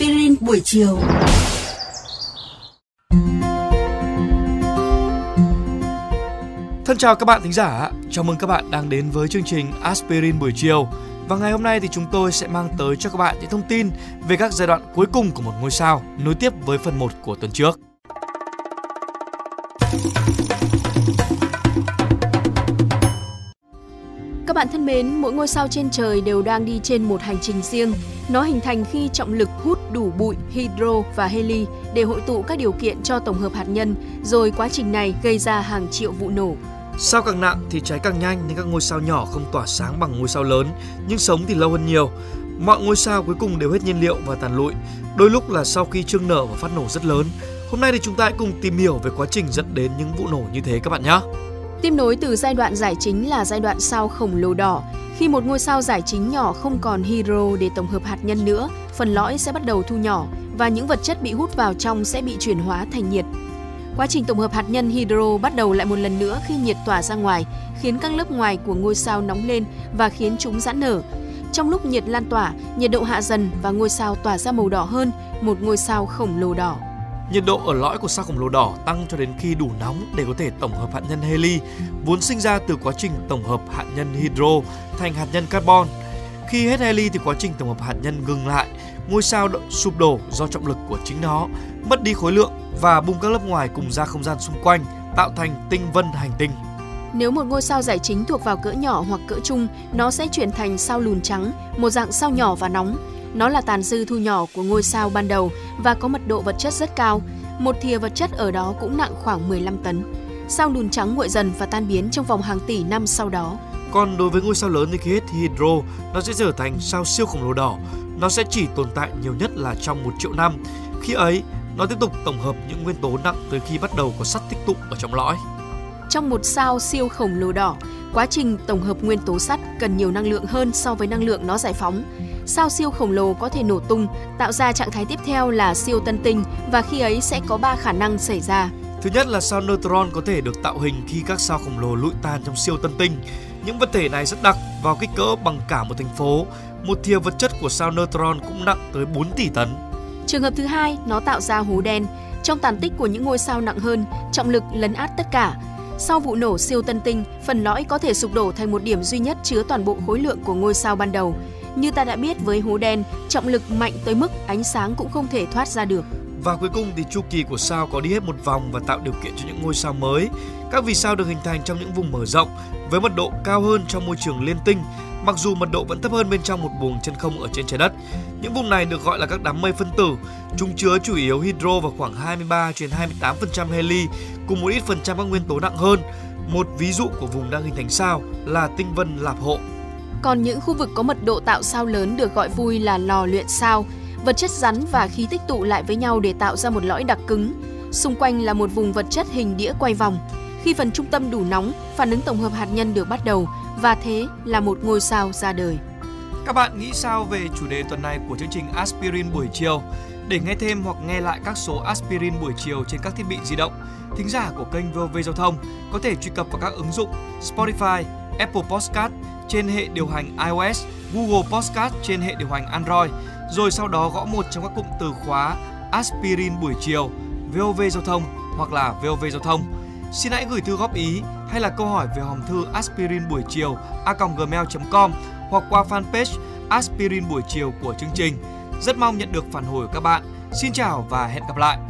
Aspirin buổi chiều. Thân chào các bạn thính giả, chào mừng các bạn đang đến với chương trình Aspirin buổi chiều. Và ngày hôm nay thì chúng tôi sẽ mang tới cho các bạn những thông tin về các giai đoạn cuối cùng của một ngôi sao, nối tiếp với phần 1 của tuần trước. Bạn thân mến, mỗi ngôi sao trên trời đều đang đi trên một hành trình riêng. Nó hình thành khi trọng lực hút đủ bụi, hydro và heli để hội tụ các điều kiện cho tổng hợp hạt nhân, rồi quá trình này gây ra hàng triệu vụ nổ. Sao càng nặng thì cháy càng nhanh nên các ngôi sao nhỏ không tỏa sáng bằng ngôi sao lớn, nhưng sống thì lâu hơn nhiều. Mọi ngôi sao cuối cùng đều hết nhiên liệu và tàn lụi, đôi lúc là sau khi trương nở và phát nổ rất lớn. Hôm nay thì chúng ta hãy cùng tìm hiểu về quá trình dẫn đến những vụ nổ như thế các bạn nhé. Tiếp nối từ giai đoạn giải chính là giai đoạn sao khổng lồ đỏ. Khi một ngôi sao giải chính nhỏ không còn hydro để tổng hợp hạt nhân nữa, phần lõi sẽ bắt đầu thu nhỏ và những vật chất bị hút vào trong sẽ bị chuyển hóa thành nhiệt. Quá trình tổng hợp hạt nhân hydro bắt đầu lại một lần nữa khi nhiệt tỏa ra ngoài, khiến các lớp ngoài của ngôi sao nóng lên và khiến chúng giãn nở. Trong lúc nhiệt lan tỏa, nhiệt độ hạ dần và ngôi sao tỏa ra màu đỏ hơn, một ngôi sao khổng lồ đỏ. Nhiệt độ ở lõi của sao khổng lồ đỏ tăng cho đến khi đủ nóng để có thể tổng hợp hạt nhân heli, vốn sinh ra từ quá trình tổng hợp hạt nhân hydro thành hạt nhân carbon. Khi hết heli thì quá trình tổng hợp hạt nhân ngừng lại, ngôi sao sụp đổ do trọng lực của chính nó, mất đi khối lượng và bung các lớp ngoài cùng ra không gian xung quanh, tạo thành tinh vân hành tinh. Nếu một ngôi sao giải chính thuộc vào cỡ nhỏ hoặc cỡ trung, nó sẽ chuyển thành sao lùn trắng, một dạng sao nhỏ và nóng. Nó là tàn dư thu nhỏ của ngôi sao ban đầu và có mật độ vật chất rất cao. Một thìa vật chất ở đó cũng nặng khoảng 15 tấn. Sao lùn trắng nguội dần và tan biến trong vòng hàng tỷ năm sau đó. Còn đối với ngôi sao lớn như khí hết hydro, nó sẽ trở thành sao siêu khổng lồ đỏ. Nó sẽ chỉ tồn tại nhiều nhất là trong một triệu năm. Khi ấy, nó tiếp tục tổng hợp những nguyên tố nặng tới khi bắt đầu có sắt tích tụ ở trong lõi. Trong một sao siêu khổng lồ đỏ, quá trình tổng hợp nguyên tố sắt cần nhiều năng lượng hơn so với năng lượng nó giải phóng. Sao siêu khổng lồ có thể nổ tung, tạo ra trạng thái tiếp theo là siêu tân tinh và khi ấy sẽ có 3 khả năng xảy ra. Thứ nhất là sao neutron có thể được tạo hình khi các sao khổng lồ lụi tan trong siêu tân tinh. Những vật thể này rất đặc, vào kích cỡ bằng cả một thành phố. Một thìa vật chất của sao neutron cũng nặng tới 4 tỷ tấn. Trường hợp thứ hai, nó tạo ra hố đen. Trong tàn tích của những ngôi sao nặng hơn, trọng lực lấn át tất cả. Sau vụ nổ siêu tân tinh, phần lõi có thể sụp đổ thành một điểm duy nhất chứa toàn bộ khối lượng của ngôi sao ban đầu. Như ta đã biết với hố đen, trọng lực mạnh tới mức ánh sáng cũng không thể thoát ra được. Và cuối cùng thì chu kỳ của sao có đi hết một vòng và tạo điều kiện cho những ngôi sao mới. Các vì sao được hình thành trong những vùng mở rộng với mật độ cao hơn trong môi trường liên tinh, mặc dù mật độ vẫn thấp hơn bên trong một buồng chân không ở trên trái đất. Những vùng này được gọi là các đám mây phân tử. Chúng chứa chủ yếu hydro và khoảng 23 đến 28% heli, cùng một ít phần trăm các nguyên tố nặng hơn. Một ví dụ của vùng đang hình thành sao là tinh vân lạp hộ. Còn những khu vực có mật độ tạo sao lớn được gọi vui là lò luyện sao. Vật chất rắn và khí tích tụ lại với nhau để tạo ra một lõi đặc cứng. Xung quanh là một vùng vật chất hình đĩa quay vòng. Khi phần trung tâm đủ nóng, phản ứng tổng hợp hạt nhân được bắt đầu và thế là một ngôi sao ra đời. Các bạn nghĩ sao về chủ đề tuần này của chương trình Aspirin buổi chiều? Để nghe thêm hoặc nghe lại các số Aspirin buổi chiều trên các thiết bị di động, thính giả của kênh VOV Giao thông có thể truy cập vào các ứng dụng Spotify, Apple Podcast trên hệ điều hành iOS, Google Podcast trên hệ điều hành Android, rồi sau đó gõ một trong các cụm từ khóa Aspirin buổi chiều, VOV Giao thông hoặc là VOV Giao thông. Xin hãy gửi thư góp ý hay là câu hỏi về hòm thư aspirin buổi chiều a.gmail.com hoặc qua fanpage Aspirin buổi chiều của chương trình. Rất mong nhận được phản hồi của các bạn. Xin chào và hẹn gặp lại!